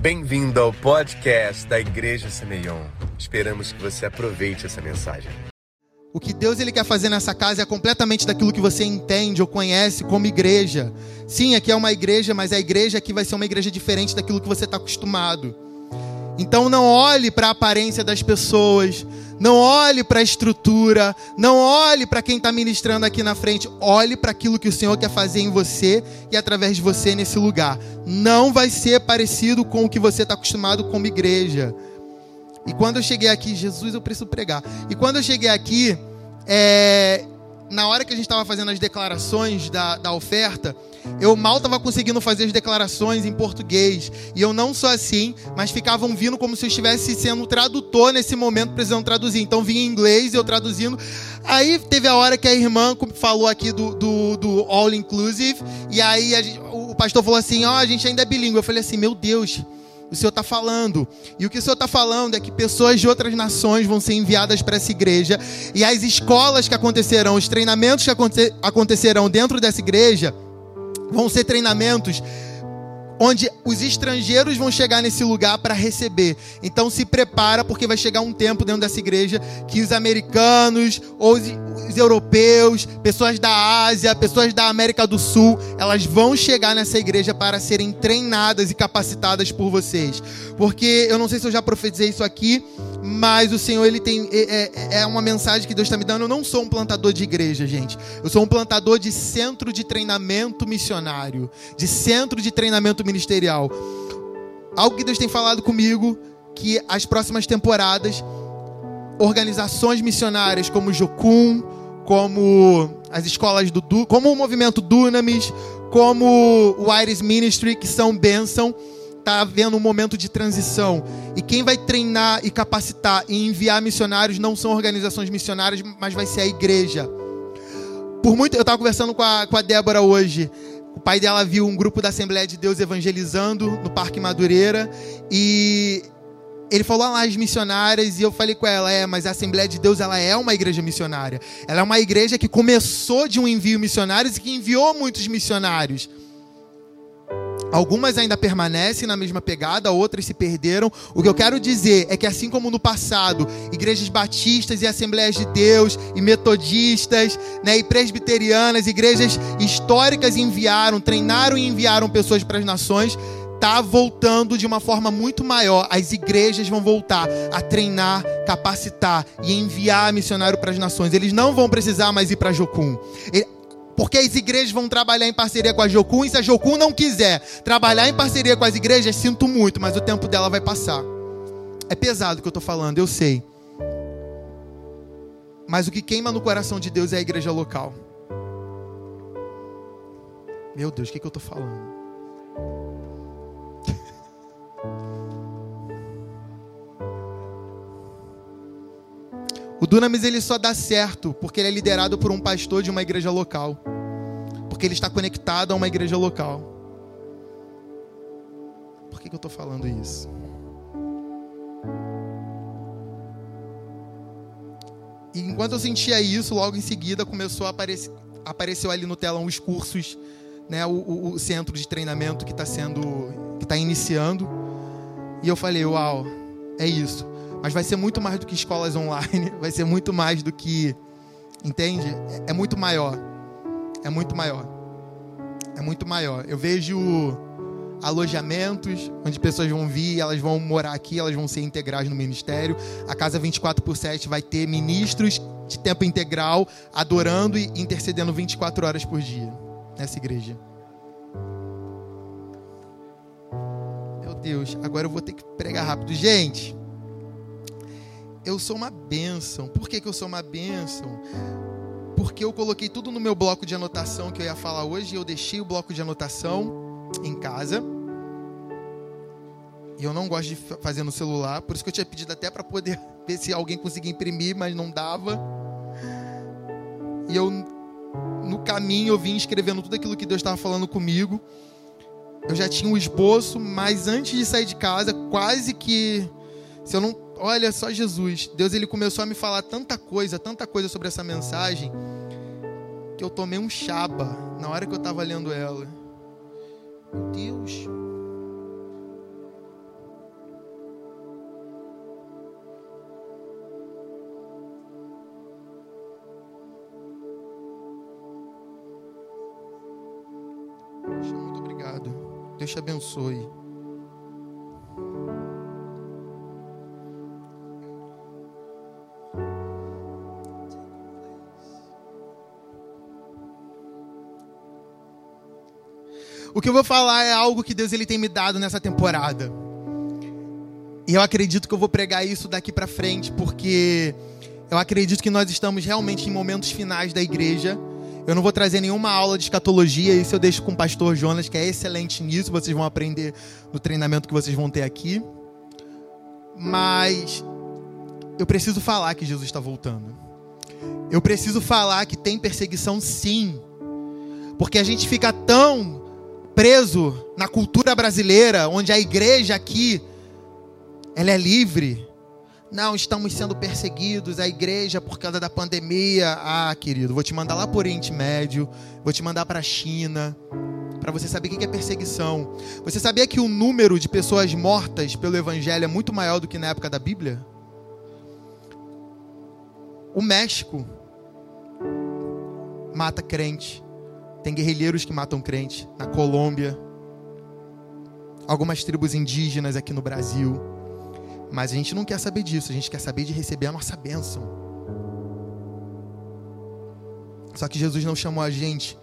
Bem-vindo ao podcast da Igreja Semeion. Esperamos que você aproveite essa mensagem. O que Deus ele quer fazer nessa casa é completamente daquilo que você entende ou conhece como igreja. Sim, aqui é uma igreja, mas a igreja aqui vai ser uma igreja diferente daquilo que você está acostumado. Então não olhe para a aparência das pessoas, não olhe para a estrutura, não olhe para quem está ministrando aqui na frente, olhe para aquilo que o Senhor quer fazer em você e através de você nesse lugar. Não vai ser parecido com o que você está acostumado como igreja. E quando eu cheguei aqui, Jesus, eu preciso pregar. E quando eu cheguei aqui, é, na hora que a gente estava fazendo as declarações da, da oferta, eu mal estava conseguindo fazer as declarações em português. E eu não sou assim, mas ficavam vindo como se eu estivesse sendo tradutor nesse momento, precisando traduzir. Então vinha em inglês, eu traduzindo. Aí teve a hora que a irmã falou aqui do, do, do All Inclusive. E aí gente, o pastor falou assim: Ó, oh, a gente ainda é bilíngue. Eu falei assim: Meu Deus o Senhor está falando. E o que o Senhor está falando é que pessoas de outras nações vão ser enviadas para essa igreja. E as escolas que acontecerão, os treinamentos que acontecerão dentro dessa igreja, vão ser treinamentos onde os estrangeiros vão chegar nesse lugar para receber. Então se prepara porque vai chegar um tempo dentro dessa igreja que os americanos ou os, os, europeus, pessoas da Ásia, pessoas da América do Sul, elas vão chegar nessa igreja para serem treinadas e capacitadas por vocês. Porque eu não sei se eu já profetizei isso aqui, mas o Senhor ele tem é, é, é uma mensagem que Deus está me dando. Eu não sou um plantador de igreja, gente. Eu sou um plantador de centro de treinamento missionário, de centro de treinamento ministerial. Algo que Deus tem falado comigo que as próximas temporadas organizações missionárias como Jocum, como as escolas do como o movimento Dunamis, como o Iris Ministry, que são bênção está havendo um momento de transição. E quem vai treinar e capacitar e enviar missionários não são organizações missionárias, mas vai ser a igreja. Por muito, eu estava conversando com a, com a Débora hoje. O pai dela viu um grupo da Assembleia de Deus evangelizando no Parque Madureira e ele falou ah, lá as missionárias e eu falei com ela, é, mas a Assembleia de Deus ela é uma igreja missionária. Ela é uma igreja que começou de um envio missionários e que enviou muitos missionários. Algumas ainda permanecem na mesma pegada, outras se perderam. O que eu quero dizer é que, assim como no passado, igrejas batistas e assembleias de Deus, e metodistas, né, e presbiterianas, igrejas históricas enviaram, treinaram e enviaram pessoas para as nações, está voltando de uma forma muito maior. As igrejas vão voltar a treinar, capacitar e enviar missionário para as nações. Eles não vão precisar mais ir para Jocum. Porque as igrejas vão trabalhar em parceria com a Jocum, e se a Jocum não quiser trabalhar em parceria com as igrejas, sinto muito, mas o tempo dela vai passar. É pesado o que eu estou falando, eu sei. Mas o que queima no coração de Deus é a igreja local. Meu Deus, o que, que eu estou falando? O Dunamis ele só dá certo porque ele é liderado por um pastor de uma igreja local. Porque ele está conectado a uma igreja local. Por que, que eu estou falando isso? E enquanto eu sentia isso, logo em seguida começou a aparecer, apareceu ali no telão os cursos, né, o, o, o centro de treinamento que está sendo, que está iniciando. E eu falei, uau, é isso mas vai ser muito mais do que escolas online, vai ser muito mais do que. Entende? É, muito maior. É muito maior. É muito maior. Eu vejo alojamentos onde pessoas vão vir, elas vão morar aqui, elas vão ser integradas no ministério. A casa 24 por 7 vai ter ministros de tempo integral adorando e intercedendo 24 horas por dia nessa igreja. Meu Deus, agora eu vou ter que pregar rápido. Gente, eu sou uma bênção. Por que, que eu sou uma bênção? Porque eu coloquei tudo no meu bloco de anotação que eu ia falar hoje. Eu deixei o bloco de anotação em casa. E eu não gosto de fazer no celular. Por isso que eu tinha pedido até para poder ver se alguém conseguia imprimir, mas não dava. E eu, no caminho, eu vim escrevendo tudo aquilo que Deus estava falando comigo. Eu já tinha um esboço, mas antes de sair de casa, quase que. Se eu não olha só Jesus. Deus ele começou a me falar tanta coisa, tanta coisa sobre essa mensagem, que eu tomei um chaba na hora que eu estava lendo ela. Meu Deus. Muito obrigado. Deus te abençoe. Que eu vou falar é algo que Deus ele tem me dado nessa temporada. E eu acredito que eu vou pregar isso daqui para frente, porque eu acredito que nós estamos realmente em momentos finais da igreja. Eu não vou trazer nenhuma aula de escatologia, isso eu deixo com o pastor Jonas, que é excelente nisso, vocês vão aprender no treinamento que vocês vão ter aqui. Mas eu preciso falar que Jesus está voltando. Eu preciso falar que tem perseguição sim. Porque a gente fica tão preso na cultura brasileira, onde a igreja aqui ela é livre. Não, estamos sendo perseguidos, a igreja por causa da pandemia. Ah, querido, vou te mandar lá por Oriente Médio, vou te mandar para a China, para você saber o que é perseguição. Você sabia que o número de pessoas mortas pelo evangelho é muito maior do que na época da Bíblia? O México mata crente. Tem guerrilheiros que matam crente na Colômbia. Algumas tribos indígenas aqui no Brasil. Mas a gente não quer saber disso, a gente quer saber de receber a nossa bênção. Só que Jesus não chamou a gente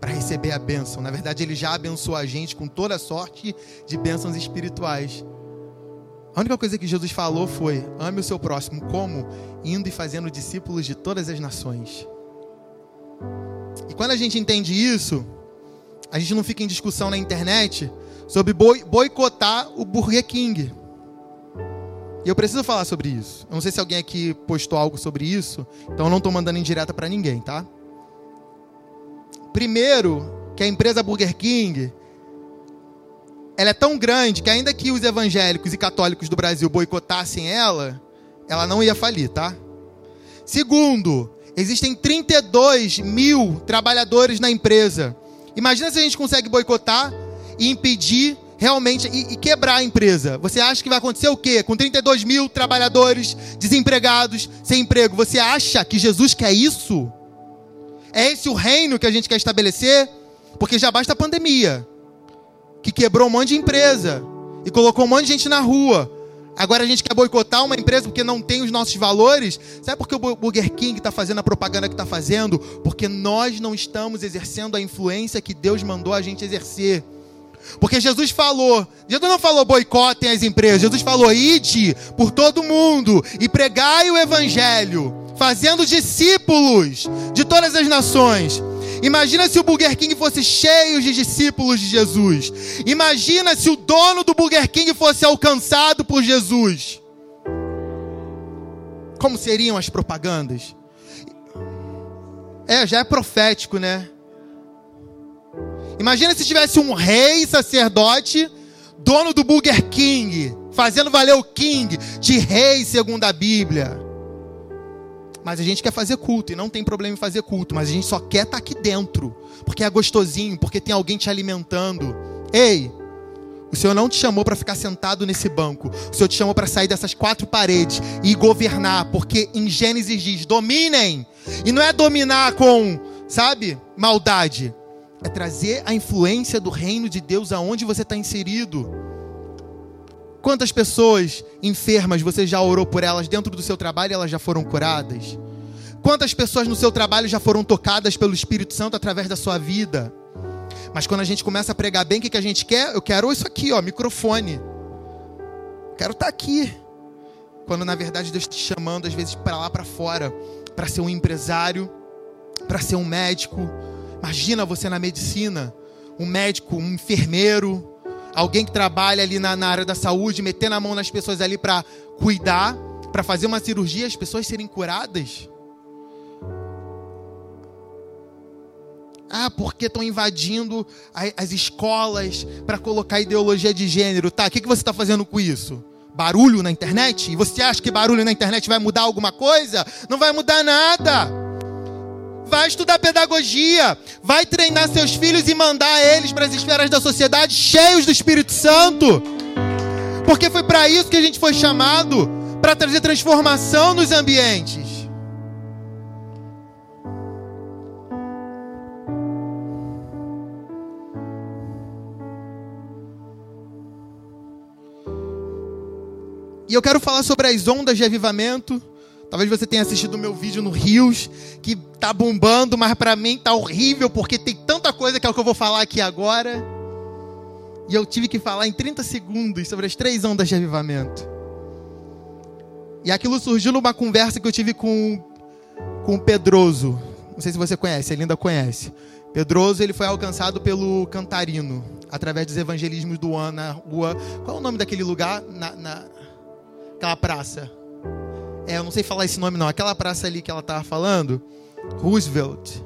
para receber a bênção. Na verdade, ele já abençoou a gente com toda sorte de bênçãos espirituais. A única coisa que Jesus falou foi: ame o seu próximo, como? Indo e fazendo discípulos de todas as nações. E quando a gente entende isso, a gente não fica em discussão na internet sobre boicotar o Burger King. E eu preciso falar sobre isso. Eu não sei se alguém aqui postou algo sobre isso, então eu não estou mandando indireta para ninguém, tá? Primeiro, que a empresa Burger King ela é tão grande que ainda que os evangélicos e católicos do Brasil boicotassem ela, ela não ia falir, tá? Segundo, Existem 32 mil trabalhadores na empresa. Imagina se a gente consegue boicotar e impedir realmente e, e, quebrar a empresa. Você acha que vai acontecer o quê? Com 32 mil trabalhadores desempregados, sem emprego. Você acha que Jesus quer isso? É esse o reino que a gente quer estabelecer? Porque já basta a pandemia, que quebrou um monte de empresa e colocou um monte de gente na rua. Agora a gente quer boicotar uma empresa porque não tem os nossos valores. Sabe por que o Burger King está fazendo a propaganda que está fazendo? Porque nós não estamos exercendo a influência que Deus mandou a gente exercer. Porque Jesus falou, Jesus não falou boicotem as empresas, Jesus falou ide por todo mundo e pregai o evangelho, fazendo discípulos de todas as nações. Imagina se o Burger King fosse cheio de discípulos de Jesus. Imagina se o dono do Burger King fosse alcançado por Jesus. Como seriam as propagandas? É, já é profético, né? Imagina se tivesse um rei sacerdote, dono do Burger King, fazendo valer o King de rei segundo a Bíblia. Mas a gente quer fazer culto e não tem problema em fazer culto, mas a gente só quer estar tá aqui dentro, porque é gostosinho, porque tem alguém te alimentando. Ei, o Senhor não te chamou para ficar sentado nesse banco. O Senhor te chamou para sair dessas quatro paredes e governar, porque em Gênesis diz: dominem. E não é dominar com, sabe, maldade. É trazer a influência do reino de Deus aonde você está inserido. Quantas pessoas enfermas você já orou por elas dentro do seu trabalho e elas já foram curadas? Quantas pessoas no seu trabalho já foram tocadas pelo Espírito Santo através da sua vida? Mas quando a gente começa a pregar bem, o que, a gente quer? Eu quero isso aqui, ó, microfone. Quero estar tá aqui. Quando na verdade Deus está te chamando, às vezes, para lá para fora, para ser um empresário, para ser um médico. Imagina você na medicina, um médico, um enfermeiro, alguém que trabalha ali na, na área da saúde, metendo a mão nas pessoas ali para cuidar, para fazer uma cirurgia, as pessoas serem curadas. Ah, porque estão invadindo as escolas para colocar ideologia de gênero. Tá, o que, que você está fazendo com isso? Barulho na internet? E você acha que barulho na internet vai mudar alguma coisa? Não vai mudar nada Vai estudar pedagogia, vai treinar seus filhos e mandar eles para as esferas da sociedade cheios do Espírito Santo. Porque foi para isso que a gente foi chamado, para trazer transformação nos ambientes. E eu quero falar sobre as ondas de avivamento Talvez você tenha assistido o meu vídeo no Rios, que tá bombando, mas para mim tá horrível, porque tem tanta coisa que é o que eu vou falar aqui agora. E eu tive que falar em 30 segundos sobre as três ondas de avivamento. E aquilo surgiu numa conversa que eu tive com, com o Pedroso. Não sei se você conhece, a Linda conhece. Pedroso ele foi alcançado pelo Cantarino, através dos evangelismos do ano na rua. Qual é o nome daquele lugar? Na, na, aquela praça. É, eu não sei falar esse nome não. Aquela praça ali que ela estava falando, Roosevelt,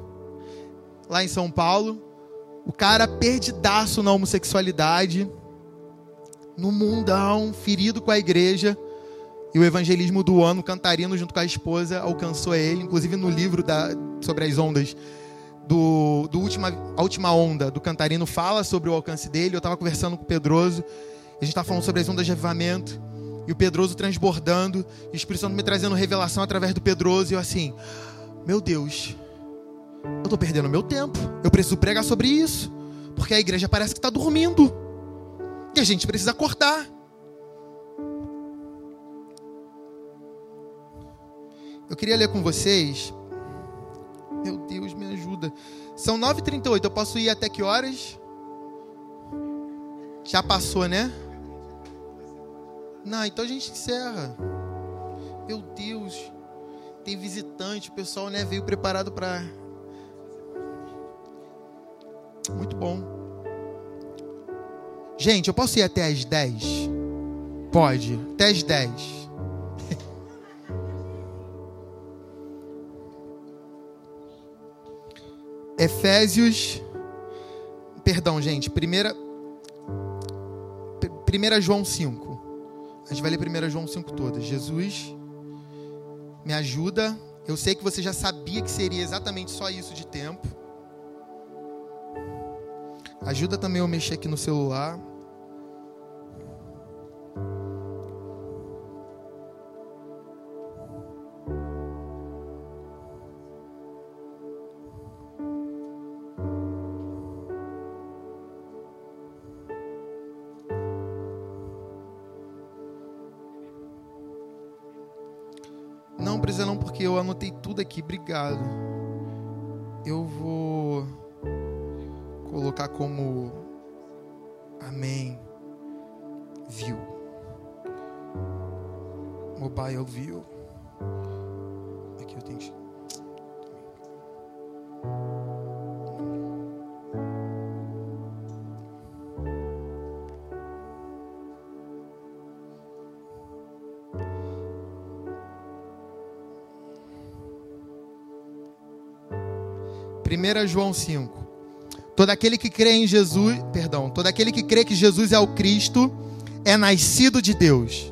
lá em São Paulo. O cara perdidaço na homossexualidade, no mundão, ferido com a igreja. E o evangelismo do ano, Cantarino, junto com a esposa, alcançou ele. Inclusive no livro da, sobre as ondas, do, do última, a última onda do Cantarino, fala sobre o alcance dele. Eu estava conversando com o Pedroso, a gente estava falando sobre as ondas de avivamento. E o Pedroso transbordando, e o Espírito Santo me trazendo revelação através do Pedroso. E eu assim, meu Deus, eu estou perdendo meu tempo. Eu preciso pregar sobre isso. Porque a igreja parece que está dormindo. E a gente precisa acordar. Eu queria ler com vocês. Meu Deus, me ajuda. São 9h38. Eu posso ir até que horas? Já passou, né? Não, então a gente encerra. Meu Deus. Tem visitante, o pessoal né, veio preparado para muito bom. Gente, eu posso ir até as 10? Pode, até as 10. Efésios. Perdão, gente. Primeira. Primeira João 5. A gente vai ler primeira João 5 toda. Jesus me ajuda. Eu sei que você já sabia que seria exatamente só isso de tempo. Ajuda também eu mexer aqui no celular. Eu anotei tudo aqui. Obrigado. Eu vou colocar como Amém View. Mobile View. Aqui eu tenho que. Primeira João 5. Todo aquele que crê em Jesus, perdão, todo aquele que crê que Jesus é o Cristo é nascido de Deus.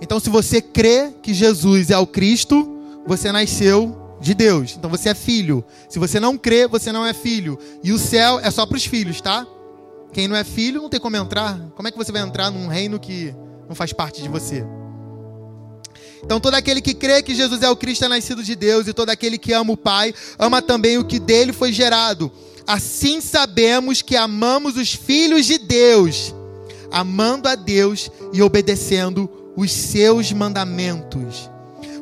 Então, se você crê que Jesus é o Cristo, você nasceu de Deus. Então você é filho. Se você não crê, você não é filho. E o céu é só para os filhos, tá? Quem não é filho não tem como entrar. Como é que você vai entrar num reino que não faz parte de você? Então, todo aquele que crê que Jesus é o Cristo é nascido de Deus, e todo aquele que ama o Pai, ama também o que dele foi gerado. Assim sabemos que amamos os filhos de Deus, amando a Deus e obedecendo os seus mandamentos.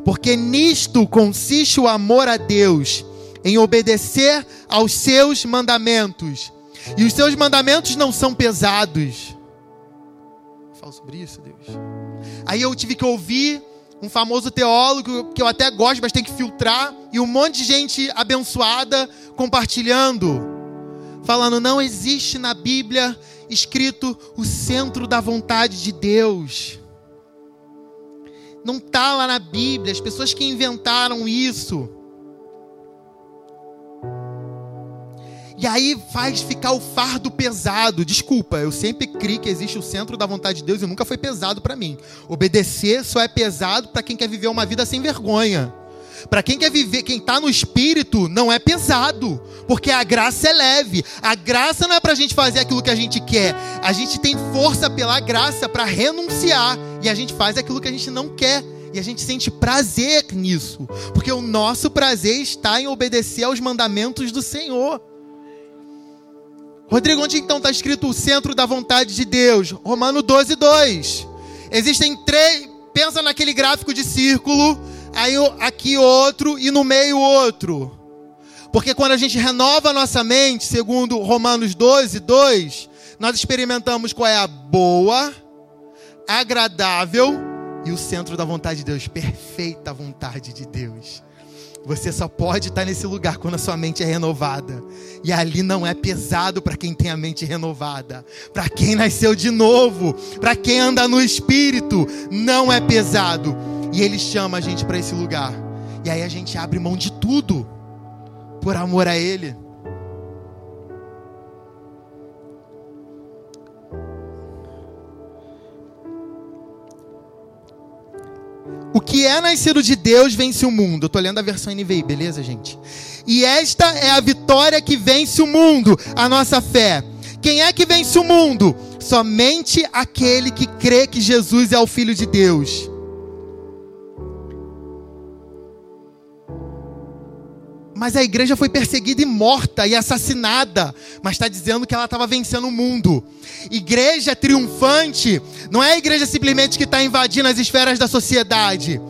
Porque nisto consiste o amor a Deus, em obedecer aos seus mandamentos. E os seus mandamentos não são pesados. Fala sobre isso, Deus. Aí eu tive que ouvir um famoso teólogo que eu até gosto, mas tem que filtrar, e um monte de gente abençoada compartilhando falando: não existe na Bíblia escrito o centro da vontade de Deus. Não está lá na Bíblia, as pessoas que inventaram isso. E aí faz ficar o fardo pesado. Desculpa, eu sempre criei que existe o centro da vontade de Deus e nunca foi pesado para mim. Obedecer só é pesado para quem quer viver uma vida sem vergonha. Para quem quer viver, quem está no espírito, não é pesado, porque a graça é leve. A graça não é para a gente fazer aquilo que a gente quer. A gente tem força pela graça para renunciar e a gente faz aquilo que a gente não quer. E a gente sente prazer nisso, porque o nosso prazer está em obedecer aos mandamentos do Senhor. Rodrigo, onde então está escrito o centro da vontade de Deus? Romano 12, 2. Existem três. Pensa naquele gráfico de círculo, aí aqui outro e no meio outro. Porque quando a gente renova a nossa mente, segundo Romanos 12, 2, nós experimentamos qual é a boa, agradável e o centro da vontade de Deus, perfeita vontade de Deus. Você só pode estar nesse lugar quando a sua mente é renovada. E ali não é pesado para quem tem a mente renovada. Para quem nasceu de novo, para quem anda no espírito, não é pesado. E ele chama a gente para esse lugar. E aí a gente abre mão de tudo por amor a ele. O que é nascido de Deus vence o mundo. Eu estou lendo a versão NVI, beleza, gente? E esta é a vitória que vence o mundo, a nossa fé. Quem é que vence o mundo? Somente aquele que crê que Jesus é o Filho de Deus. Mas a igreja foi perseguida e morta e assassinada. Mas está dizendo que ela estava vencendo o mundo. Igreja triunfante não é a igreja simplesmente que está invadindo as esferas da sociedade.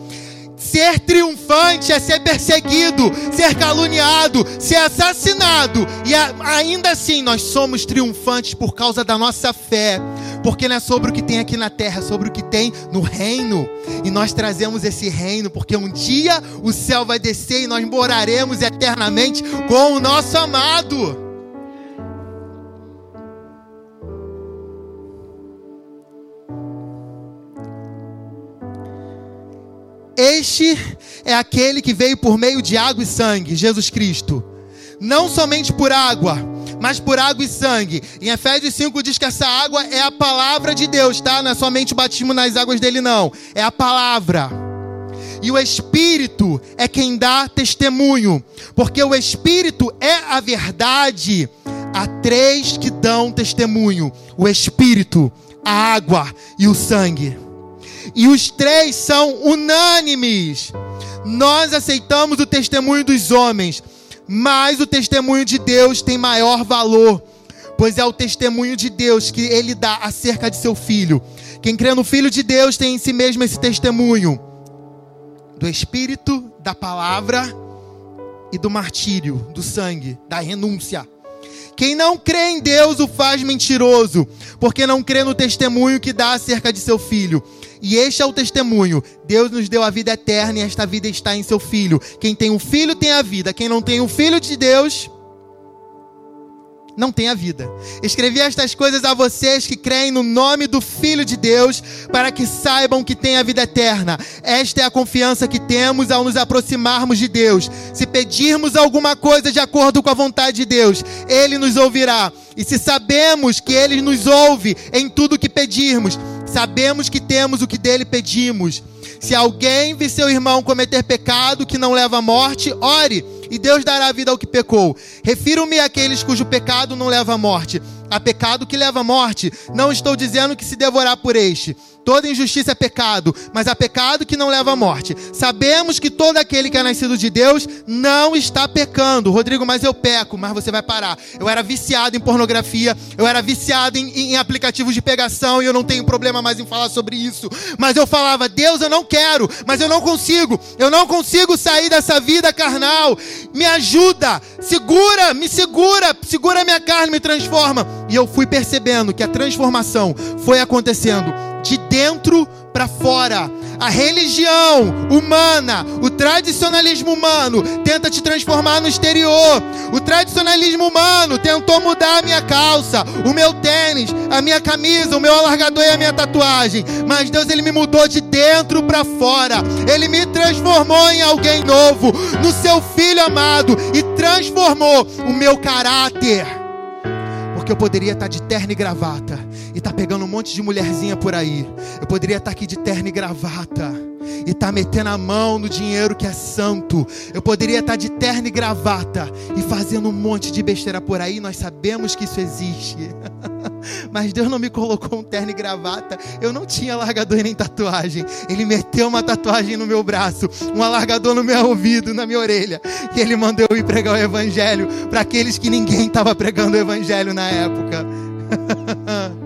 Ser triunfante é ser perseguido, ser caluniado, ser assassinado. E ainda assim nós somos triunfantes por causa da nossa fé. Porque não é sobre o que tem aqui na terra, é sobre o que tem no reino. E nós trazemos esse reino, porque um dia o céu vai descer e nós moraremos eternamente com o nosso amado. Este é aquele que veio por meio de água e sangue, Jesus Cristo. Não somente por água, mas por água e sangue. Em Efésios 5 diz que essa água é a palavra de Deus, tá? Não é somente o batismo nas águas dele, não. É a palavra. E o Espírito é quem dá testemunho, porque o Espírito é a verdade. Há três que dão testemunho: o Espírito, a água e o sangue e os três são unânimes. Nós aceitamos o testemunho dos homens, mas o testemunho de Deus tem maior valor, pois é o testemunho de Deus que ele dá acerca de seu filho. Quem crê no filho de Deus tem em si mesmo esse testemunho do espírito, da palavra e do martírio, do sangue, da renúncia. Quem não crê em Deus o faz mentiroso, porque não crê no testemunho que dá acerca de seu filho. E este é o testemunho: Deus nos deu a vida eterna e esta vida está em seu Filho. Quem tem o Filho tem a vida. Quem não tem o Filho de Deus não tem a vida. Escrevi estas coisas a vocês que creem no nome do Filho de Deus, para que saibam que têm a vida eterna. Esta é a confiança que temos ao nos aproximarmos de Deus. Se pedirmos alguma coisa de acordo com a vontade de Deus, Ele nos ouvirá. E se sabemos que Ele nos ouve em tudo que pedirmos, sabemos que temos o que dele pedimos. Se alguém vê seu irmão cometer pecado que não leva à morte, ore e Deus dará vida ao que pecou. Refiro-me àqueles cujo pecado não leva à morte. Há pecado que leva à morte. Não estou dizendo que se devorar por este. Toda injustiça é pecado, mas há pecado que não leva à morte. Sabemos que todo aquele que é nascido de Deus não está pecando. Rodrigo, mas eu peco, mas você vai parar. Eu era viciado em pornografia, eu era viciado em, em aplicativos de pegação e eu não tenho problema mais em falar sobre isso. Mas eu falava, Deus, eu não quero, mas eu não consigo. Eu não consigo sair dessa vida carnal. Me ajuda, segura, me segura, segura minha carne, me transforma. E eu fui percebendo que a transformação foi acontecendo de dentro para fora. A religião humana, o tradicionalismo humano tenta te transformar no exterior. O tradicionalismo humano tentou mudar a minha calça, o meu tênis, a minha camisa, o meu alargador e a minha tatuagem. Mas Deus ele me mudou de dentro para fora. Ele me transformou em alguém novo, no seu filho amado e transformou o meu caráter. Porque eu poderia estar de terno e gravata e tá pegando um monte de mulherzinha por aí. Eu poderia estar aqui de terno e gravata e tá metendo a mão no dinheiro que é santo. Eu poderia estar de terno e gravata e fazendo um monte de besteira por aí. Nós sabemos que isso existe. Mas Deus não me colocou um terno e gravata. Eu não tinha alargador nem tatuagem. Ele meteu uma tatuagem no meu braço, um alargador no meu ouvido, na minha orelha. E ele mandou eu ir pregar o evangelho para aqueles que ninguém estava pregando o evangelho na época.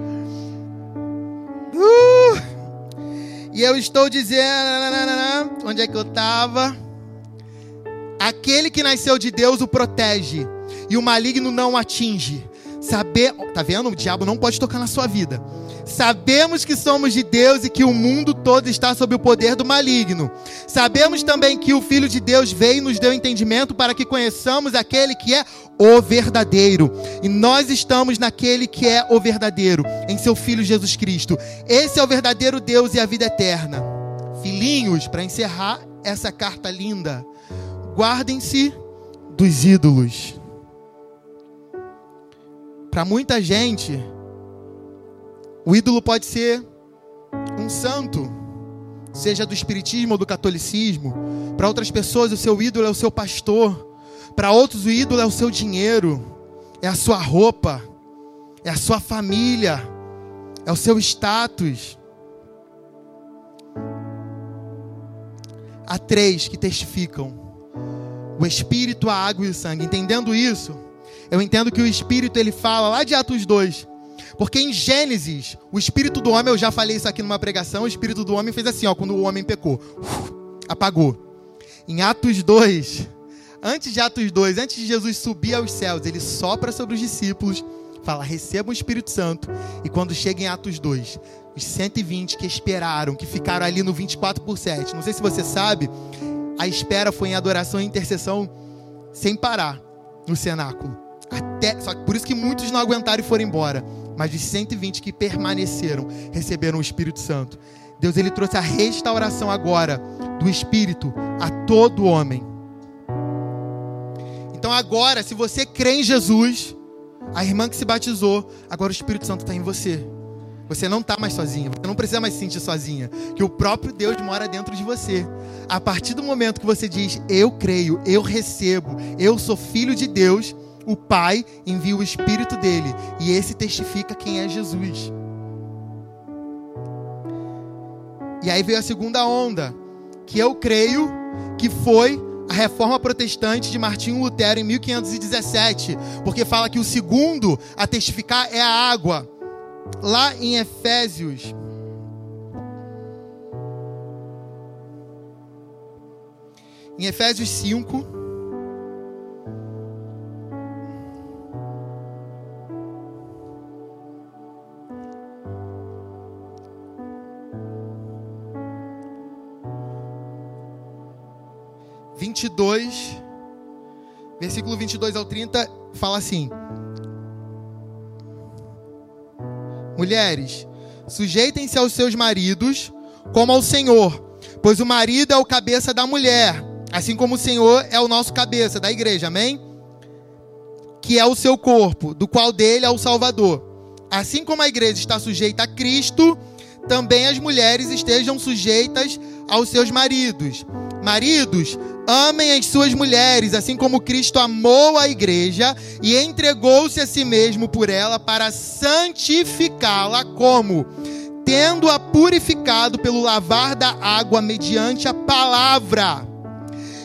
Uh! E eu estou dizendo, onde é que eu estava? Aquele que nasceu de Deus o protege e o maligno não o atinge. Saber, tá vendo? O diabo não pode tocar na sua vida. Sabemos que somos de Deus e que o mundo todo está sob o poder do maligno. Sabemos também que o Filho de Deus veio e nos deu entendimento para que conheçamos aquele que é o verdadeiro. E nós estamos naquele que é o verdadeiro, em seu Filho Jesus Cristo. Esse é o verdadeiro Deus e a vida eterna. Filhinhos, para encerrar essa carta linda, guardem-se dos ídolos. Para muita gente, o ídolo pode ser um santo, seja do espiritismo ou do catolicismo. Para outras pessoas, o seu ídolo é o seu pastor. Para outros, o ídolo é o seu dinheiro, é a sua roupa, é a sua família, é o seu status. Há três que testificam: o espírito, a água e o sangue. Entendendo isso, eu entendo que o Espírito ele fala lá de Atos 2. Porque em Gênesis, o espírito do homem, eu já falei isso aqui numa pregação, o espírito do homem fez assim, ó, quando o homem pecou, apagou. Em Atos 2, antes de Atos 2, antes de Jesus subir aos céus, ele sopra sobre os discípulos, fala: "Recebam o Espírito Santo". E quando chega em Atos 2, os 120 que esperaram, que ficaram ali no 24 por 7. Não sei se você sabe, a espera foi em adoração e intercessão sem parar no cenáculo. Por isso que muitos não aguentaram e foram embora. Mas dos 120 que permaneceram, receberam o Espírito Santo. Deus ele trouxe a restauração agora do Espírito a todo homem. Então agora, se você crê em Jesus, a irmã que se batizou, agora o Espírito Santo está em você. Você não está mais sozinha, você não precisa mais se sentir sozinha, que o próprio Deus mora dentro de você. A partir do momento que você diz, eu creio, eu recebo, eu sou filho de Deus, o Pai envia o Espírito dele e esse testifica quem é Jesus. E aí veio a segunda onda, que eu creio que foi a reforma protestante de Martinho Lutero em 1517, porque fala que o segundo a testificar é a água. Lá em Efésios, em Efésios 5, 22, versículo 22 ao 30, fala assim: Mulheres, sujeitem-se aos seus maridos como ao Senhor, pois o marido é o cabeça da mulher, assim como o Senhor é o nosso cabeça da igreja, amém? Que é o seu corpo, do qual dele é o Salvador. Assim como a igreja está sujeita a Cristo, também as mulheres estejam sujeitas aos seus maridos. Maridos, Amem as suas mulheres, assim como Cristo amou a igreja e entregou-se a si mesmo por ela para santificá-la como tendo-a purificado pelo lavar da água mediante a palavra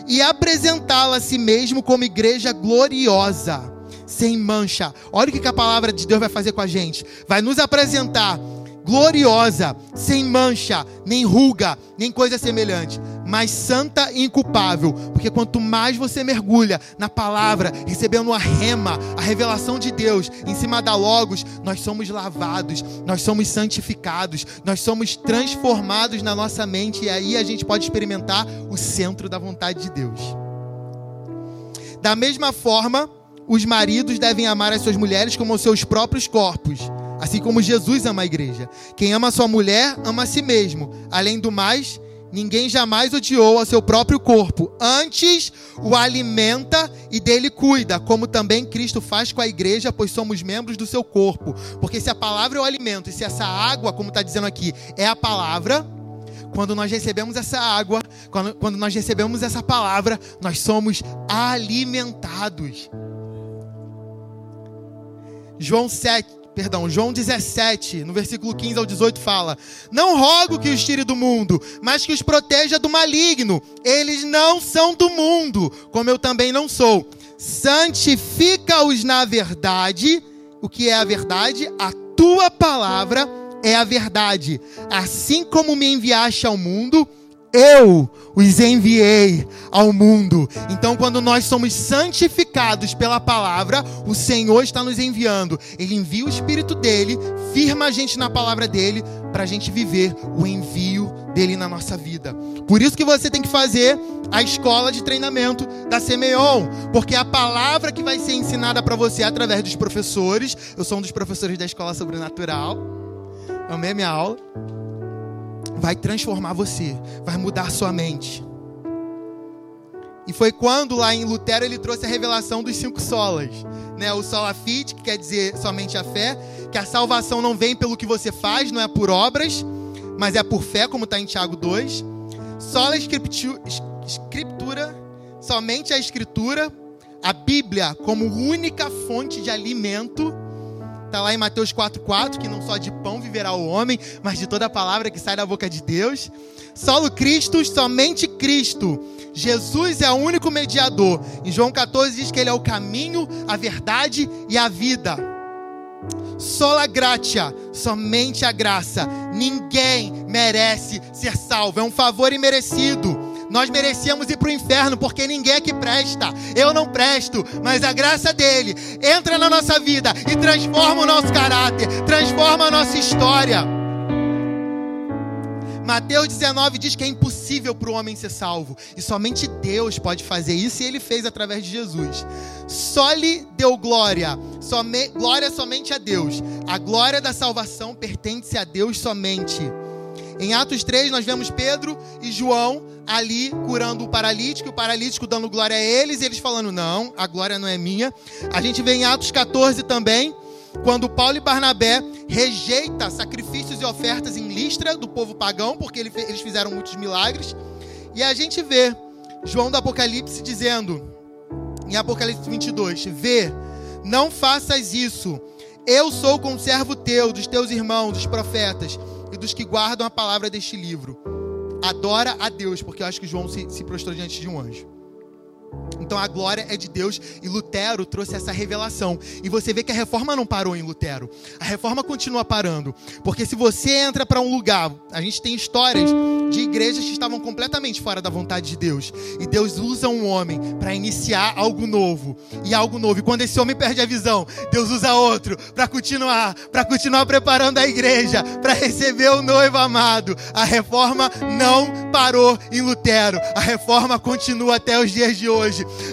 e apresentá-la a si mesmo como igreja gloriosa, sem mancha. Olha o que a palavra de Deus vai fazer com a gente. Vai nos apresentar gloriosa, sem mancha, nem ruga, nem coisa semelhante, mas santa e inculpável, porque quanto mais você mergulha na palavra, recebendo a rema, a revelação de Deus, em cima da logos, nós somos lavados, nós somos santificados, nós somos transformados na nossa mente e aí a gente pode experimentar o centro da vontade de Deus. Da mesma forma, os maridos devem amar as suas mulheres como os seus próprios corpos. Assim como Jesus ama a igreja. Quem ama sua mulher, ama a si mesmo. Além do mais, ninguém jamais odiou ao seu próprio corpo. Antes, o alimenta e dele cuida, como também Cristo faz com a igreja, pois somos membros do seu corpo. Porque se a palavra é o alimento, e se essa água, como está dizendo aqui, é a palavra, quando nós recebemos essa água, quando, quando nós recebemos essa palavra, nós somos alimentados. João 7, perdão, João 17, no versículo 15 ao 18 fala: Não rogo que os tire do mundo, mas que os proteja do maligno. Eles não são do mundo, como eu também não sou. Santifica-os na verdade. O que é a verdade? A tua palavra é a verdade. Assim como me enviaste ao mundo, eu os enviei ao mundo. Então, quando nós somos santificados pela palavra, o Senhor está nos enviando. Ele envia o Espírito dele, firma a gente na palavra dele, para a gente viver o envio dele na nossa vida. Por isso que você tem que fazer a escola de treinamento da Semeion, porque a palavra que vai ser ensinada para você através dos professores, eu sou um dos professores da escola sobrenatural, amei minha aula vai transformar você, vai mudar sua mente. E foi quando lá em Lutero ele trouxe a revelação dos cinco solas, né? O sola fide, que quer dizer somente a fé, que a salvação não vem pelo que você faz, não é por obras, mas é por fé, como está em Tiago 2. Sola escritura, somente a escritura, a Bíblia como única fonte de alimento Está lá em Mateus 4,4, que não só de pão viverá o homem, mas de toda a palavra que sai da boca de Deus. Solo Cristo, somente Cristo. Jesus é o único mediador. Em João 14 diz que ele é o caminho, a verdade e a vida. Sola gratia, somente a graça. Ninguém merece ser salvo. É um favor imerecido. Nós merecíamos ir para o inferno porque ninguém aqui presta. Eu não presto, mas a graça dele entra na nossa vida e transforma o nosso caráter, transforma a nossa história. Mateus 19 diz que é impossível para o homem ser salvo. E somente Deus pode fazer isso e ele fez através de Jesus. Só lhe deu glória. Some, glória somente a Deus. A glória da salvação pertence a Deus somente. Em Atos 3, nós vemos Pedro e João ali curando o paralítico, o paralítico dando glória a eles, e eles falando: Não, a glória não é minha. A gente vê em Atos 14 também, quando Paulo e Barnabé rejeita sacrifícios e ofertas em Listra do povo pagão, porque eles fizeram muitos milagres. E a gente vê João do Apocalipse dizendo, em Apocalipse 22, vê, não faças isso. Eu sou conservo teu, dos teus irmãos, dos profetas e dos que guardam a palavra deste livro. Adora a Deus, porque eu acho que João se, se prostrou diante de um anjo. Então a glória é de Deus e Lutero trouxe essa revelação. E você vê que a reforma não parou em Lutero. A reforma continua parando. Porque se você entra para um lugar, a gente tem histórias de igrejas que estavam completamente fora da vontade de Deus. E Deus usa um homem para iniciar algo novo. E algo novo. E quando esse homem perde a visão, Deus usa outro para continuar, para continuar preparando a igreja para receber o noivo amado. A reforma não parou em Lutero. A reforma continua até os dias de hoje.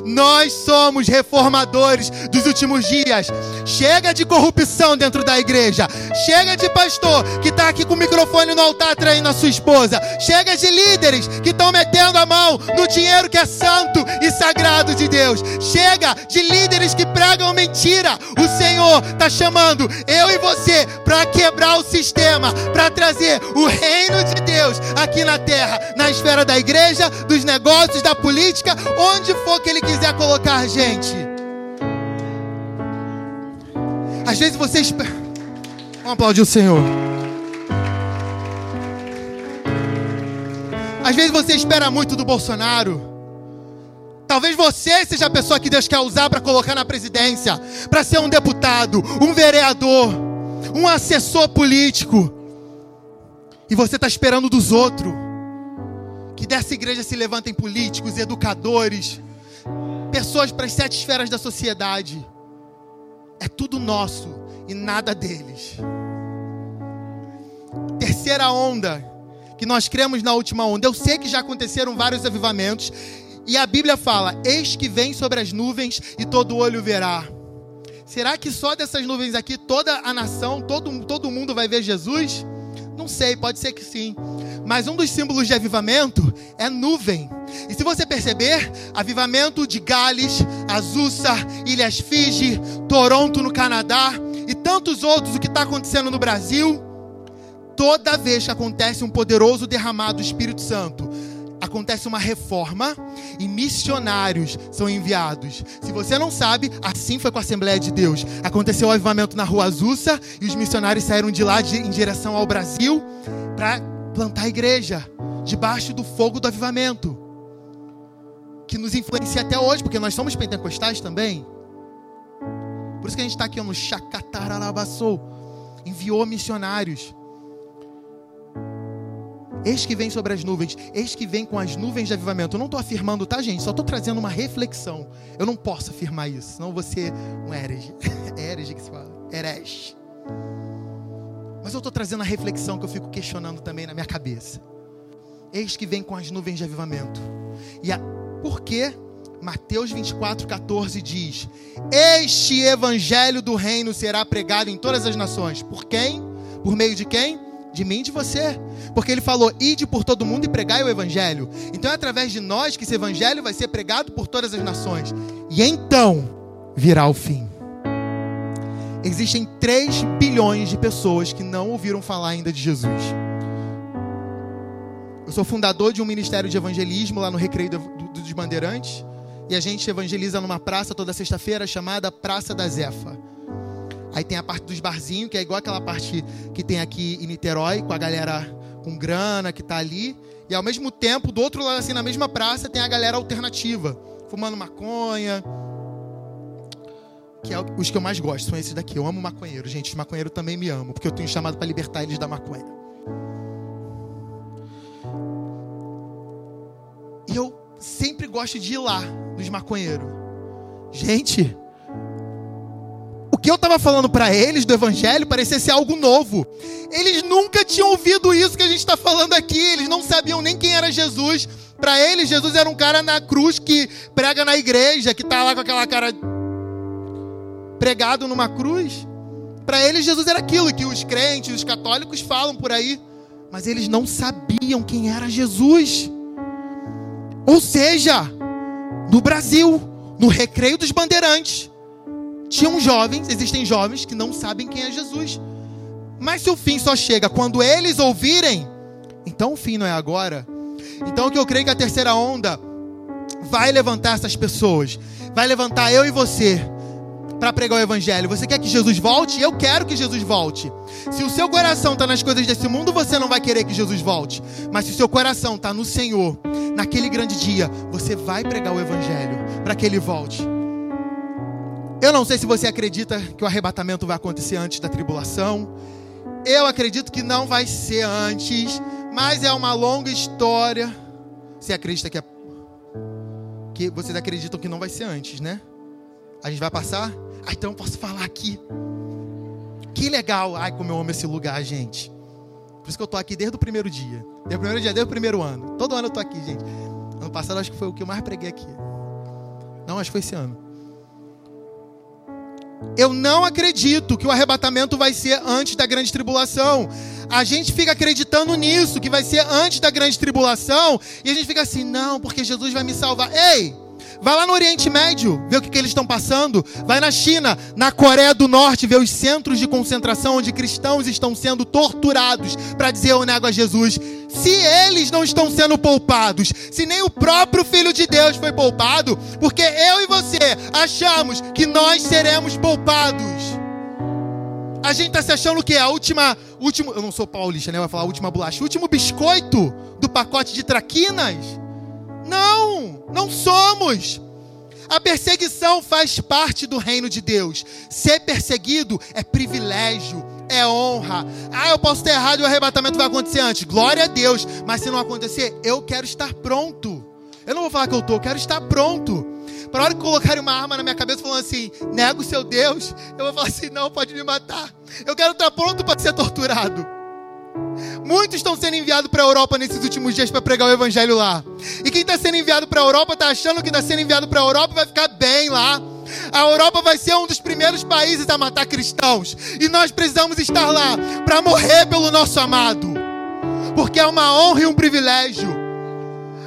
Nós somos reformadores dos últimos dias. Chega de corrupção dentro da igreja. Chega de pastor que está aqui com o microfone no altar traindo a sua esposa. Chega de líderes que estão metendo a mão no dinheiro que é santo e sagrado de Deus. Chega de líderes que pregam mentira. O Senhor está chamando eu e você para quebrar o sistema, para trazer o reino de Deus aqui na terra, na esfera da igreja, dos negócios, da política, onde for que Ele quiser colocar a gente. Às vezes você espera. Vamos aplaudir o Senhor. Às vezes você espera muito do Bolsonaro. Talvez você seja a pessoa que Deus quer usar para colocar na presidência, para ser um deputado, um vereador, um assessor político. E você está esperando dos outros. Que dessa igreja se levantem políticos, educadores, pessoas para as sete esferas da sociedade. É tudo nosso e nada deles. Terceira onda, que nós cremos na última onda. Eu sei que já aconteceram vários avivamentos, e a Bíblia fala: Eis que vem sobre as nuvens e todo olho verá. Será que só dessas nuvens aqui toda a nação, todo, todo mundo vai ver Jesus? Não sei, pode ser que sim. Mas um dos símbolos de avivamento é nuvem. E se você perceber, avivamento de Gales, Azusa, Ilhas Fiji, Toronto no Canadá e tantos outros, o que está acontecendo no Brasil, toda vez que acontece um poderoso derramado do Espírito Santo, acontece uma reforma e missionários são enviados. Se você não sabe, assim foi com a Assembleia de Deus. Aconteceu o avivamento na Rua Azusa e os missionários saíram de lá de, em direção ao Brasil para plantar a igreja debaixo do fogo do avivamento. Que nos influencia até hoje, porque nós somos pentecostais também. Por isso que a gente está aqui no Chacataralabassou. Enviou missionários. Eis que vem sobre as nuvens, eis que vem com as nuvens de avivamento. Eu não estou afirmando, tá, gente? Só estou trazendo uma reflexão. Eu não posso afirmar isso, senão você um herege. herege que se fala. Herege. Mas eu estou trazendo a reflexão que eu fico questionando também na minha cabeça. Eis que vem com as nuvens de avivamento. E a, por que Mateus 24, 14 diz: Este evangelho do reino será pregado em todas as nações. Por quem? Por meio de quem? De mim e de você. Porque ele falou: Ide por todo mundo e pregai o evangelho. Então é através de nós que esse evangelho vai ser pregado por todas as nações. E então virá o fim. Existem 3 bilhões de pessoas que não ouviram falar ainda de Jesus. Eu sou fundador de um ministério de evangelismo lá no Recreio do, do, dos Bandeirantes. E a gente evangeliza numa praça toda sexta-feira chamada Praça da Zefa. Aí tem a parte dos barzinhos, que é igual aquela parte que tem aqui em Niterói, com a galera com grana que tá ali. E ao mesmo tempo, do outro lado, assim, na mesma praça, tem a galera alternativa, fumando maconha. Que é os que eu mais gosto, são esses daqui. Eu amo maconheiro, gente. Os maconheiros também me amam, porque eu tenho chamado para libertar eles da maconha. E eu sempre gosto de ir lá, nos maconheiros. Gente, o que eu estava falando para eles do evangelho parecia ser algo novo. Eles nunca tinham ouvido isso que a gente está falando aqui. Eles não sabiam nem quem era Jesus. Para eles, Jesus era um cara na cruz que prega na igreja, que está lá com aquela cara pregado numa cruz. Para eles, Jesus era aquilo que os crentes, os católicos falam por aí. Mas eles não sabiam quem era Jesus. Ou seja, no Brasil, no recreio dos bandeirantes, tinham jovens, existem jovens que não sabem quem é Jesus. Mas se o fim só chega quando eles ouvirem, então o fim não é agora. Então o que eu creio que a terceira onda vai levantar essas pessoas, vai levantar eu e você para pregar o evangelho. Você quer que Jesus volte? Eu quero que Jesus volte. Se o seu coração está nas coisas desse mundo, você não vai querer que Jesus volte. Mas se o seu coração está no Senhor, naquele grande dia, você vai pregar o evangelho para que ele volte. Eu não sei se você acredita que o arrebatamento vai acontecer antes da tribulação. Eu acredito que não vai ser antes, mas é uma longa história. Você acredita que é que vocês acreditam que não vai ser antes, né? A gente vai passar? Ah, então eu posso falar aqui. Que legal. Ai, como eu amo esse lugar, gente. Por isso que eu tô aqui desde o primeiro dia. Desde o primeiro dia, desde o primeiro ano. Todo ano eu tô aqui, gente. Ano passado acho que foi o que eu mais preguei aqui. Não, acho que foi esse ano. Eu não acredito que o arrebatamento vai ser antes da grande tribulação. A gente fica acreditando nisso, que vai ser antes da grande tribulação, e a gente fica assim, não, porque Jesus vai me salvar. Ei! Vai lá no Oriente Médio, ver o que, que eles estão passando. Vai na China, na Coreia do Norte, ver os centros de concentração onde cristãos estão sendo torturados para dizer eu nego a Jesus. Se eles não estão sendo poupados, se nem o próprio Filho de Deus foi poupado, porque eu e você achamos que nós seremos poupados. A gente está se achando o quê? A última, último, eu não sou paulista, né? Vai falar a última bolacha, o último biscoito do pacote de traquinas. Não, não somos. A perseguição faz parte do reino de Deus. Ser perseguido é privilégio, é honra. Ah, eu posso ter errado e o arrebatamento vai acontecer antes. Glória a Deus. Mas se não acontecer, eu quero estar pronto. Eu não vou falar que eu estou, eu quero estar pronto. Para hora que colocarem uma arma na minha cabeça falando assim, nega o seu Deus, eu vou falar assim, não, pode me matar. Eu quero estar pronto para ser torturado. Muitos estão sendo enviados para a Europa nesses últimos dias para pregar o evangelho lá. E quem está sendo enviado para a Europa está achando que está sendo enviado para a Europa vai ficar bem lá. A Europa vai ser um dos primeiros países a matar cristãos. E nós precisamos estar lá para morrer pelo nosso amado. Porque é uma honra e um privilégio.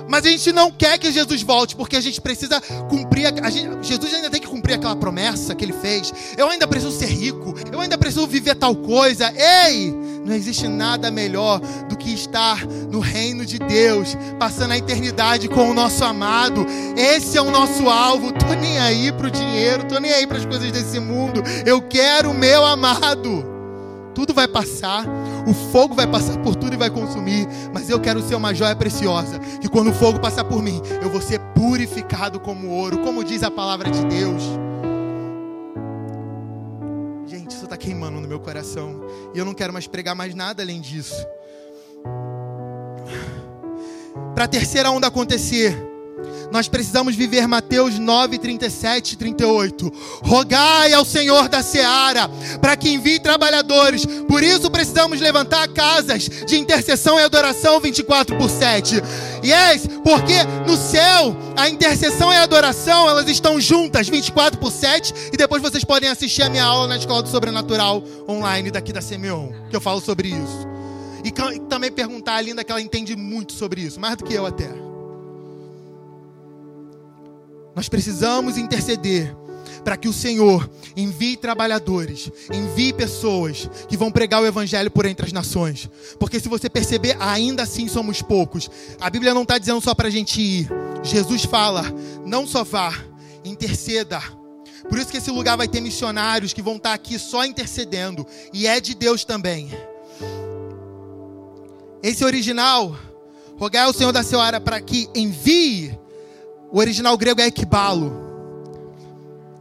Mas a gente não quer que Jesus volte, porque a gente precisa cumprir. A, gente, Jesus ainda tem que cumprir aquela promessa que ele fez. Eu ainda preciso ser rico. Eu ainda preciso viver tal coisa. Ei! Não existe nada melhor do que estar no reino de Deus, passando a eternidade com o nosso amado. Esse é o nosso alvo. Tô nem aí pro dinheiro, tô nem aí para as coisas desse mundo. Eu quero o meu amado tudo vai passar, o fogo vai passar por tudo e vai consumir, mas eu quero ser uma joia preciosa, que quando o fogo passar por mim, eu vou ser purificado como ouro, como diz a palavra de Deus. Gente, isso está queimando no meu coração, e eu não quero mais pregar mais nada além disso. para a terceira onda acontecer, nós precisamos viver Mateus 9, 37 e 38. Rogai ao Senhor da seara para que envie trabalhadores. Por isso precisamos levantar casas de intercessão e adoração 24 por 7. Yes, porque no céu a intercessão e a adoração elas estão juntas 24 por 7 e depois vocês podem assistir a minha aula na Escola do Sobrenatural online daqui da Semeon, que eu falo sobre isso. E também perguntar a Linda que ela entende muito sobre isso, mais do que eu até. Nós precisamos interceder para que o Senhor envie trabalhadores, envie pessoas que vão pregar o Evangelho por entre as nações. Porque se você perceber, ainda assim somos poucos. A Bíblia não está dizendo só para a gente ir. Jesus fala: não só vá, interceda. Por isso que esse lugar vai ter missionários que vão estar tá aqui só intercedendo. E é de Deus também. Esse original, rogar ao Senhor da Senhora para que envie o original grego é equibalo.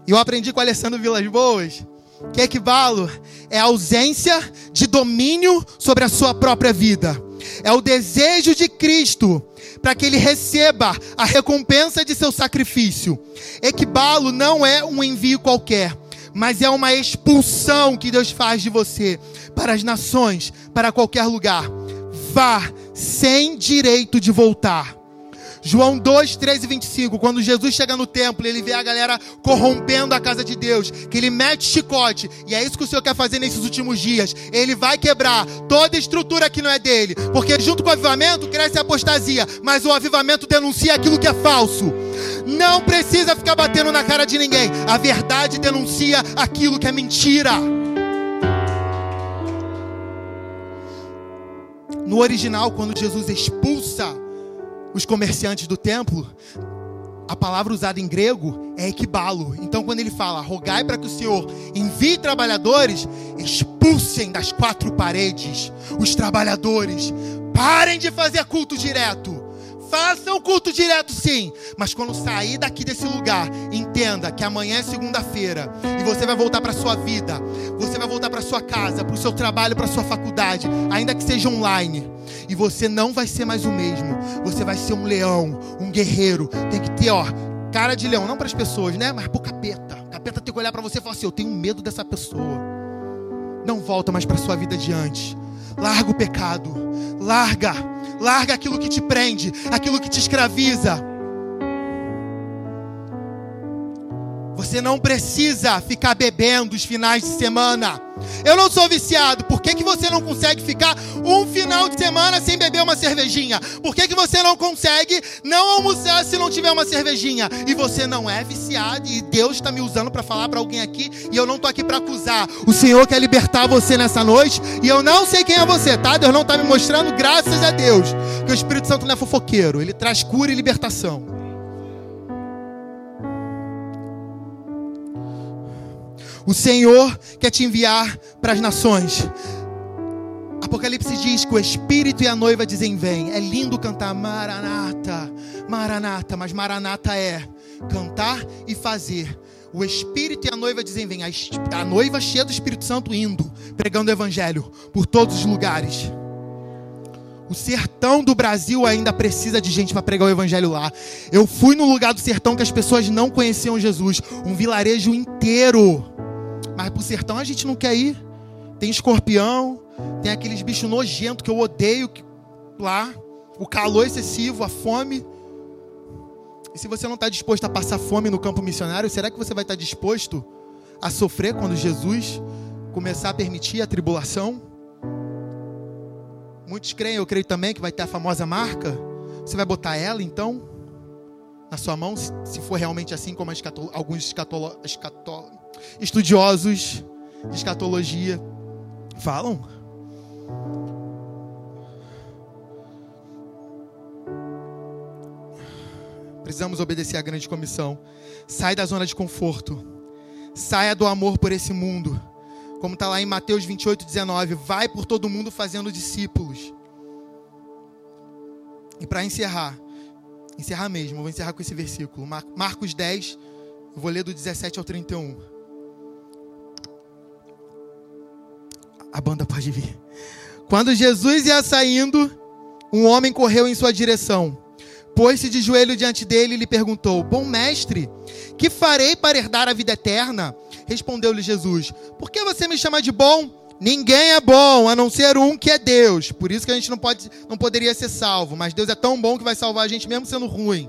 E eu aprendi com Alessandro Vilas Boas que equibalo é a ausência de domínio sobre a sua própria vida. É o desejo de Cristo para que ele receba a recompensa de seu sacrifício. Equibalo não é um envio qualquer, mas é uma expulsão que Deus faz de você para as nações, para qualquer lugar. Vá sem direito de voltar. João 2, 13 e 25, quando Jesus chega no templo, ele vê a galera corrompendo a casa de Deus, que ele mete chicote, e é isso que o Senhor quer fazer nesses últimos dias. Ele vai quebrar toda estrutura que não é dele, porque junto com o avivamento cresce a apostasia, mas o avivamento denuncia aquilo que é falso. Não precisa ficar batendo na cara de ninguém, a verdade denuncia aquilo que é mentira. No original, quando Jesus expulsa os comerciantes do templo, a palavra usada em grego é equibalo. Então, quando ele fala, rogai para que o Senhor envie trabalhadores, expulsem das quatro paredes os trabalhadores. Parem de fazer culto direto. Façam culto direto sim, mas quando sair daqui desse lugar, entenda que amanhã é segunda-feira e você vai voltar para sua vida, você vai voltar para sua casa, para o seu trabalho, para sua faculdade, ainda que seja online. E você não vai ser mais o mesmo. Você vai ser um leão, um guerreiro. Tem que ter, ó, cara de leão, não para as pessoas, né? Mas pro capeta. O capeta tem que olhar para você e falar assim: eu tenho medo dessa pessoa. Não volta mais para sua vida adiante. Larga o pecado. Larga. Larga aquilo que te prende, aquilo que te escraviza. Você não precisa ficar bebendo os finais de semana. Eu não sou viciado. Por que, que você não consegue ficar um final de semana sem beber uma cervejinha? Por que, que você não consegue não almoçar se não tiver uma cervejinha? E você não é viciado e Deus está me usando para falar para alguém aqui e eu não estou aqui para acusar. O Senhor quer libertar você nessa noite e eu não sei quem é você, tá? Deus não está me mostrando, graças a Deus. Que o Espírito Santo não é fofoqueiro, ele traz cura e libertação. O Senhor quer te enviar para as nações. Apocalipse diz que o Espírito e a noiva dizem: Vem. É lindo cantar Maranata, Maranata, mas Maranata é cantar e fazer. O Espírito e a noiva dizem: Vem. A, noiva cheia do Espírito Santo indo, pregando o Evangelho por todos os lugares. O sertão do Brasil ainda precisa de gente para pregar o evangelho lá. Eu fui no lugar do sertão que as pessoas não conheciam Jesus, um vilarejo inteiro mas pro sertão a gente não quer ir. Tem escorpião, tem aqueles bichos nojentos que eu odeio lá, o calor excessivo, a fome. E se você não está disposto a passar fome no campo missionário, será que você vai estar tá disposto a sofrer quando Jesus começar a permitir a tribulação? Muitos creem, eu creio também, que vai ter a famosa marca. Você vai botar ela então na sua mão, se for realmente assim como alguns escatolo, escatolo, estudiosos de escatologia falam. Precisamos obedecer à grande comissão. Sai da zona de conforto. Saia do amor por esse mundo. Como está lá em Mateus 28, 19. Vai por todo mundo fazendo discípulos. E para encerrar, encerrar mesmo, vou encerrar com esse versículo. Marcos 10, eu vou ler do 17 ao 31. A banda pode vir. Quando Jesus ia saindo, um homem correu em sua direção. Pôs-se de joelho diante dele e lhe perguntou: Bom mestre, que farei para herdar a vida eterna? Respondeu-lhe Jesus: Por que você me chama de bom? Ninguém é bom a não ser um que é Deus. Por isso que a gente não, pode, não poderia ser salvo. Mas Deus é tão bom que vai salvar a gente mesmo sendo ruim.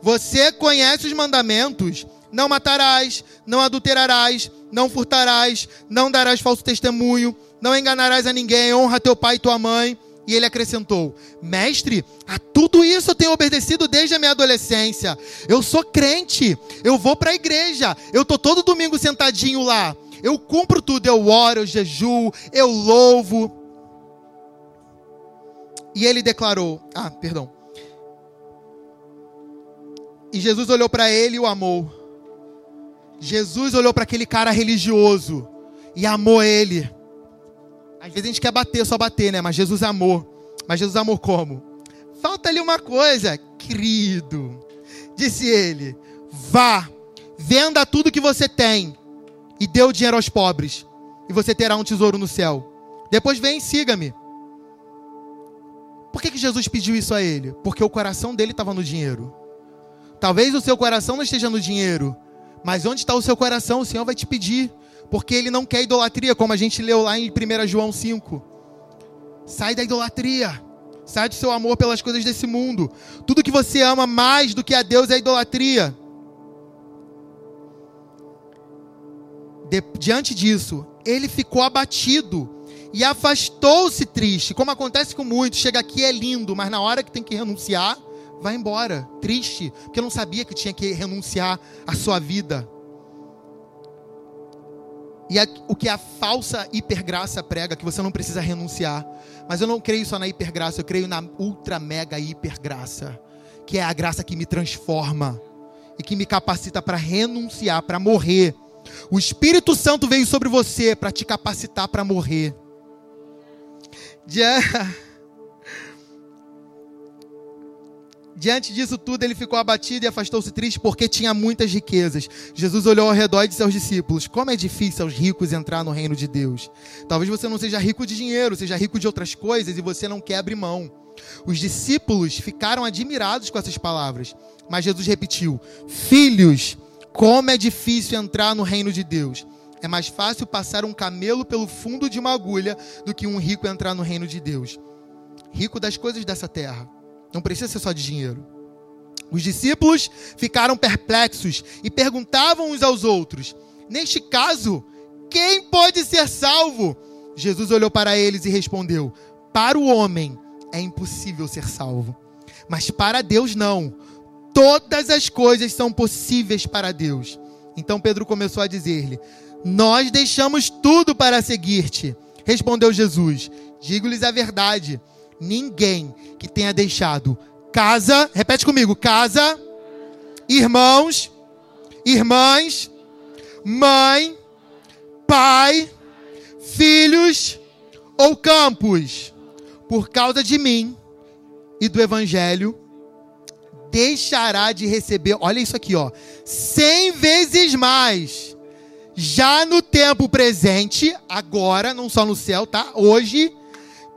Você conhece os mandamentos: não matarás, não adulterarás, não furtarás, não darás falso testemunho, não enganarás a ninguém, honra teu pai e tua mãe. E ele acrescentou: Mestre, a tudo isso eu tenho obedecido desde a minha adolescência. Eu sou crente, eu vou para a igreja, eu tô todo domingo sentadinho lá. Eu cumpro tudo, eu oro, eu jejuo, eu louvo. E ele declarou: Ah, perdão. E Jesus olhou para ele e o amou. Jesus olhou para aquele cara religioso e amou ele. Às vezes a gente quer bater, só bater, né? Mas Jesus amou. Mas Jesus amou como? Falta ali uma coisa, querido. Disse ele: Vá, venda tudo que você tem e dê o dinheiro aos pobres, e você terá um tesouro no céu. Depois vem e siga-me. Por que, que Jesus pediu isso a ele? Porque o coração dele estava no dinheiro. Talvez o seu coração não esteja no dinheiro, mas onde está o seu coração, o Senhor vai te pedir. Porque ele não quer idolatria, como a gente leu lá em 1 João 5. Sai da idolatria. Sai do seu amor pelas coisas desse mundo. Tudo que você ama mais do que a Deus é idolatria. De, diante disso, ele ficou abatido e afastou-se triste, como acontece com muitos. Chega aqui é lindo, mas na hora que tem que renunciar, vai embora, triste, porque não sabia que tinha que renunciar à sua vida. E o que a falsa hipergraça prega, que você não precisa renunciar. Mas eu não creio só na hipergraça, eu creio na ultra mega hipergraça, que é a graça que me transforma e que me capacita para renunciar, para morrer o Espírito Santo veio sobre você para te capacitar para morrer. Diante disso tudo, ele ficou abatido e afastou-se triste porque tinha muitas riquezas. Jesus olhou ao redor e disse aos discípulos: Como é difícil aos ricos entrar no reino de Deus. Talvez você não seja rico de dinheiro, seja rico de outras coisas e você não quer abrir mão. Os discípulos ficaram admirados com essas palavras, mas Jesus repetiu: Filhos, como é difícil entrar no reino de Deus. É mais fácil passar um camelo pelo fundo de uma agulha do que um rico entrar no reino de Deus. Rico das coisas dessa terra. Não precisa ser só de dinheiro. Os discípulos ficaram perplexos e perguntavam uns aos outros: Neste caso, quem pode ser salvo? Jesus olhou para eles e respondeu: Para o homem é impossível ser salvo, mas para Deus não todas as coisas são possíveis para Deus. Então Pedro começou a dizer-lhe: Nós deixamos tudo para seguir-te. Respondeu Jesus: Digo-lhes a verdade. Ninguém que tenha deixado casa, repete comigo: casa, irmãos, irmãs, mãe, pai, filhos ou campos, por causa de mim e do evangelho, deixará de receber, olha isso aqui, ó, cem vezes mais. Já no tempo presente, agora, não só no céu, tá? Hoje,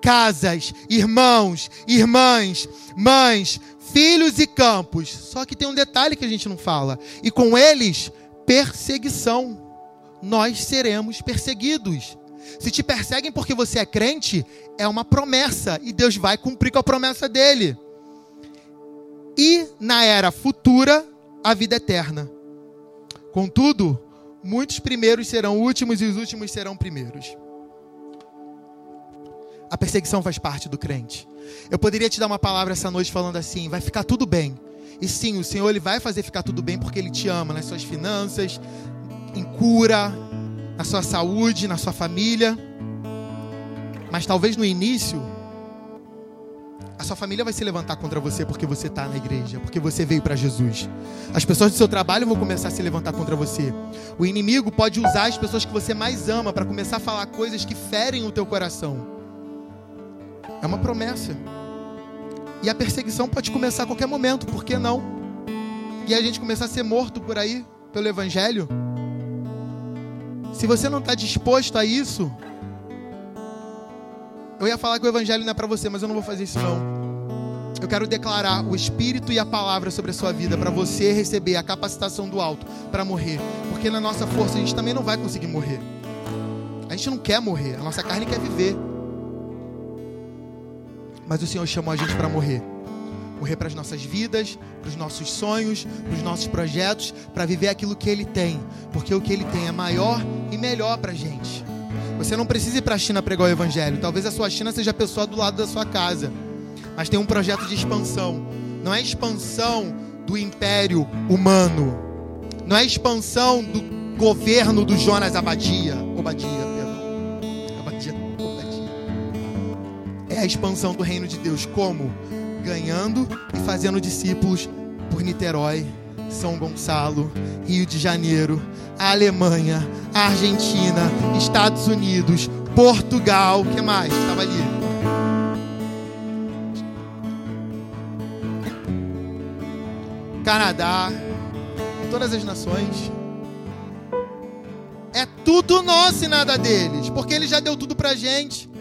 casas, irmãos, irmãs, mães, filhos e campos. Só que tem um detalhe que a gente não fala. E com eles, perseguição. Nós seremos perseguidos. Se te perseguem porque você é crente, é uma promessa e Deus vai cumprir com a promessa dele e na era futura a vida eterna. Contudo, muitos primeiros serão últimos e os últimos serão primeiros. A perseguição faz parte do crente. Eu poderia te dar uma palavra essa noite falando assim: vai ficar tudo bem. E sim, o Senhor ele vai fazer ficar tudo bem porque ele te ama nas suas finanças, em cura, na sua saúde, na sua família. Mas talvez no início a sua família vai se levantar contra você porque você está na igreja, porque você veio para Jesus. As pessoas do seu trabalho vão começar a se levantar contra você. O inimigo pode usar as pessoas que você mais ama para começar a falar coisas que ferem o teu coração. É uma promessa. E a perseguição pode começar a qualquer momento, por que não? E a gente começar a ser morto por aí, pelo Evangelho. Se você não está disposto a isso, eu ia falar que o evangelho não é para você, mas eu não vou fazer isso não. Eu quero declarar o Espírito e a palavra sobre a sua vida para você receber a capacitação do alto para morrer. Porque na nossa força a gente também não vai conseguir morrer. A gente não quer morrer, a nossa carne quer viver. Mas o Senhor chamou a gente para morrer. Morrer para as nossas vidas, para os nossos sonhos, para os nossos projetos, para viver aquilo que Ele tem. Porque o que Ele tem é maior e melhor para a gente. Você não precisa ir para a China pregar o Evangelho. Talvez a sua China seja a pessoa do lado da sua casa. Mas tem um projeto de expansão. Não é expansão do império humano. Não é expansão do governo do Jonas Abadia. Obadia, É a expansão do reino de Deus. Como? Ganhando e fazendo discípulos por Niterói, São Gonçalo, Rio de Janeiro, Alemanha, Argentina, Estados Unidos, Portugal, o que mais? Estava ali. Canadá, todas as nações. É tudo nosso e nada deles, porque ele já deu tudo pra gente.